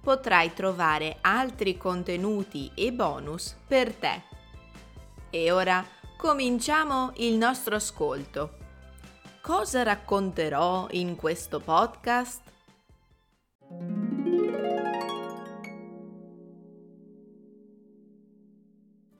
potrai trovare altri contenuti e bonus per te. E ora cominciamo il nostro ascolto. Cosa racconterò in questo podcast?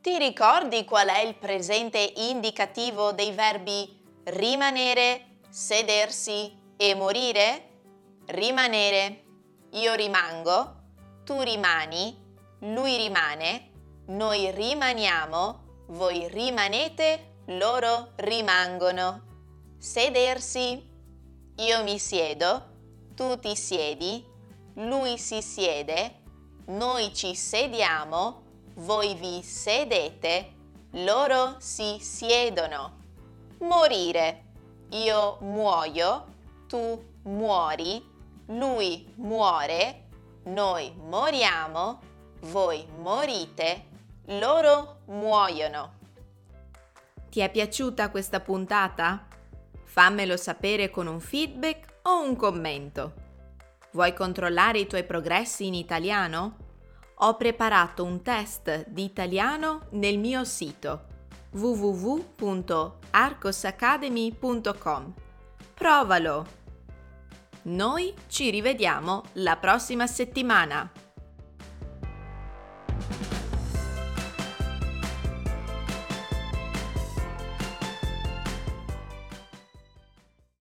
Ti ricordi qual è il presente indicativo dei verbi rimanere, sedersi e morire? Rimanere. Io rimango, tu rimani, lui rimane, noi rimaniamo, voi rimanete, loro rimangono. Sedersi. Io mi siedo, tu ti siedi, lui si siede, noi ci sediamo, voi vi sedete, loro si siedono. Morire. Io muoio, tu muori, lui muore, noi moriamo, voi morite, loro muoiono. Ti è piaciuta questa puntata? Fammelo sapere con un feedback o un commento. Vuoi controllare i tuoi progressi in italiano? Ho preparato un test di italiano nel mio sito www.arcosacademy.com. Provalo! Noi ci rivediamo la prossima settimana.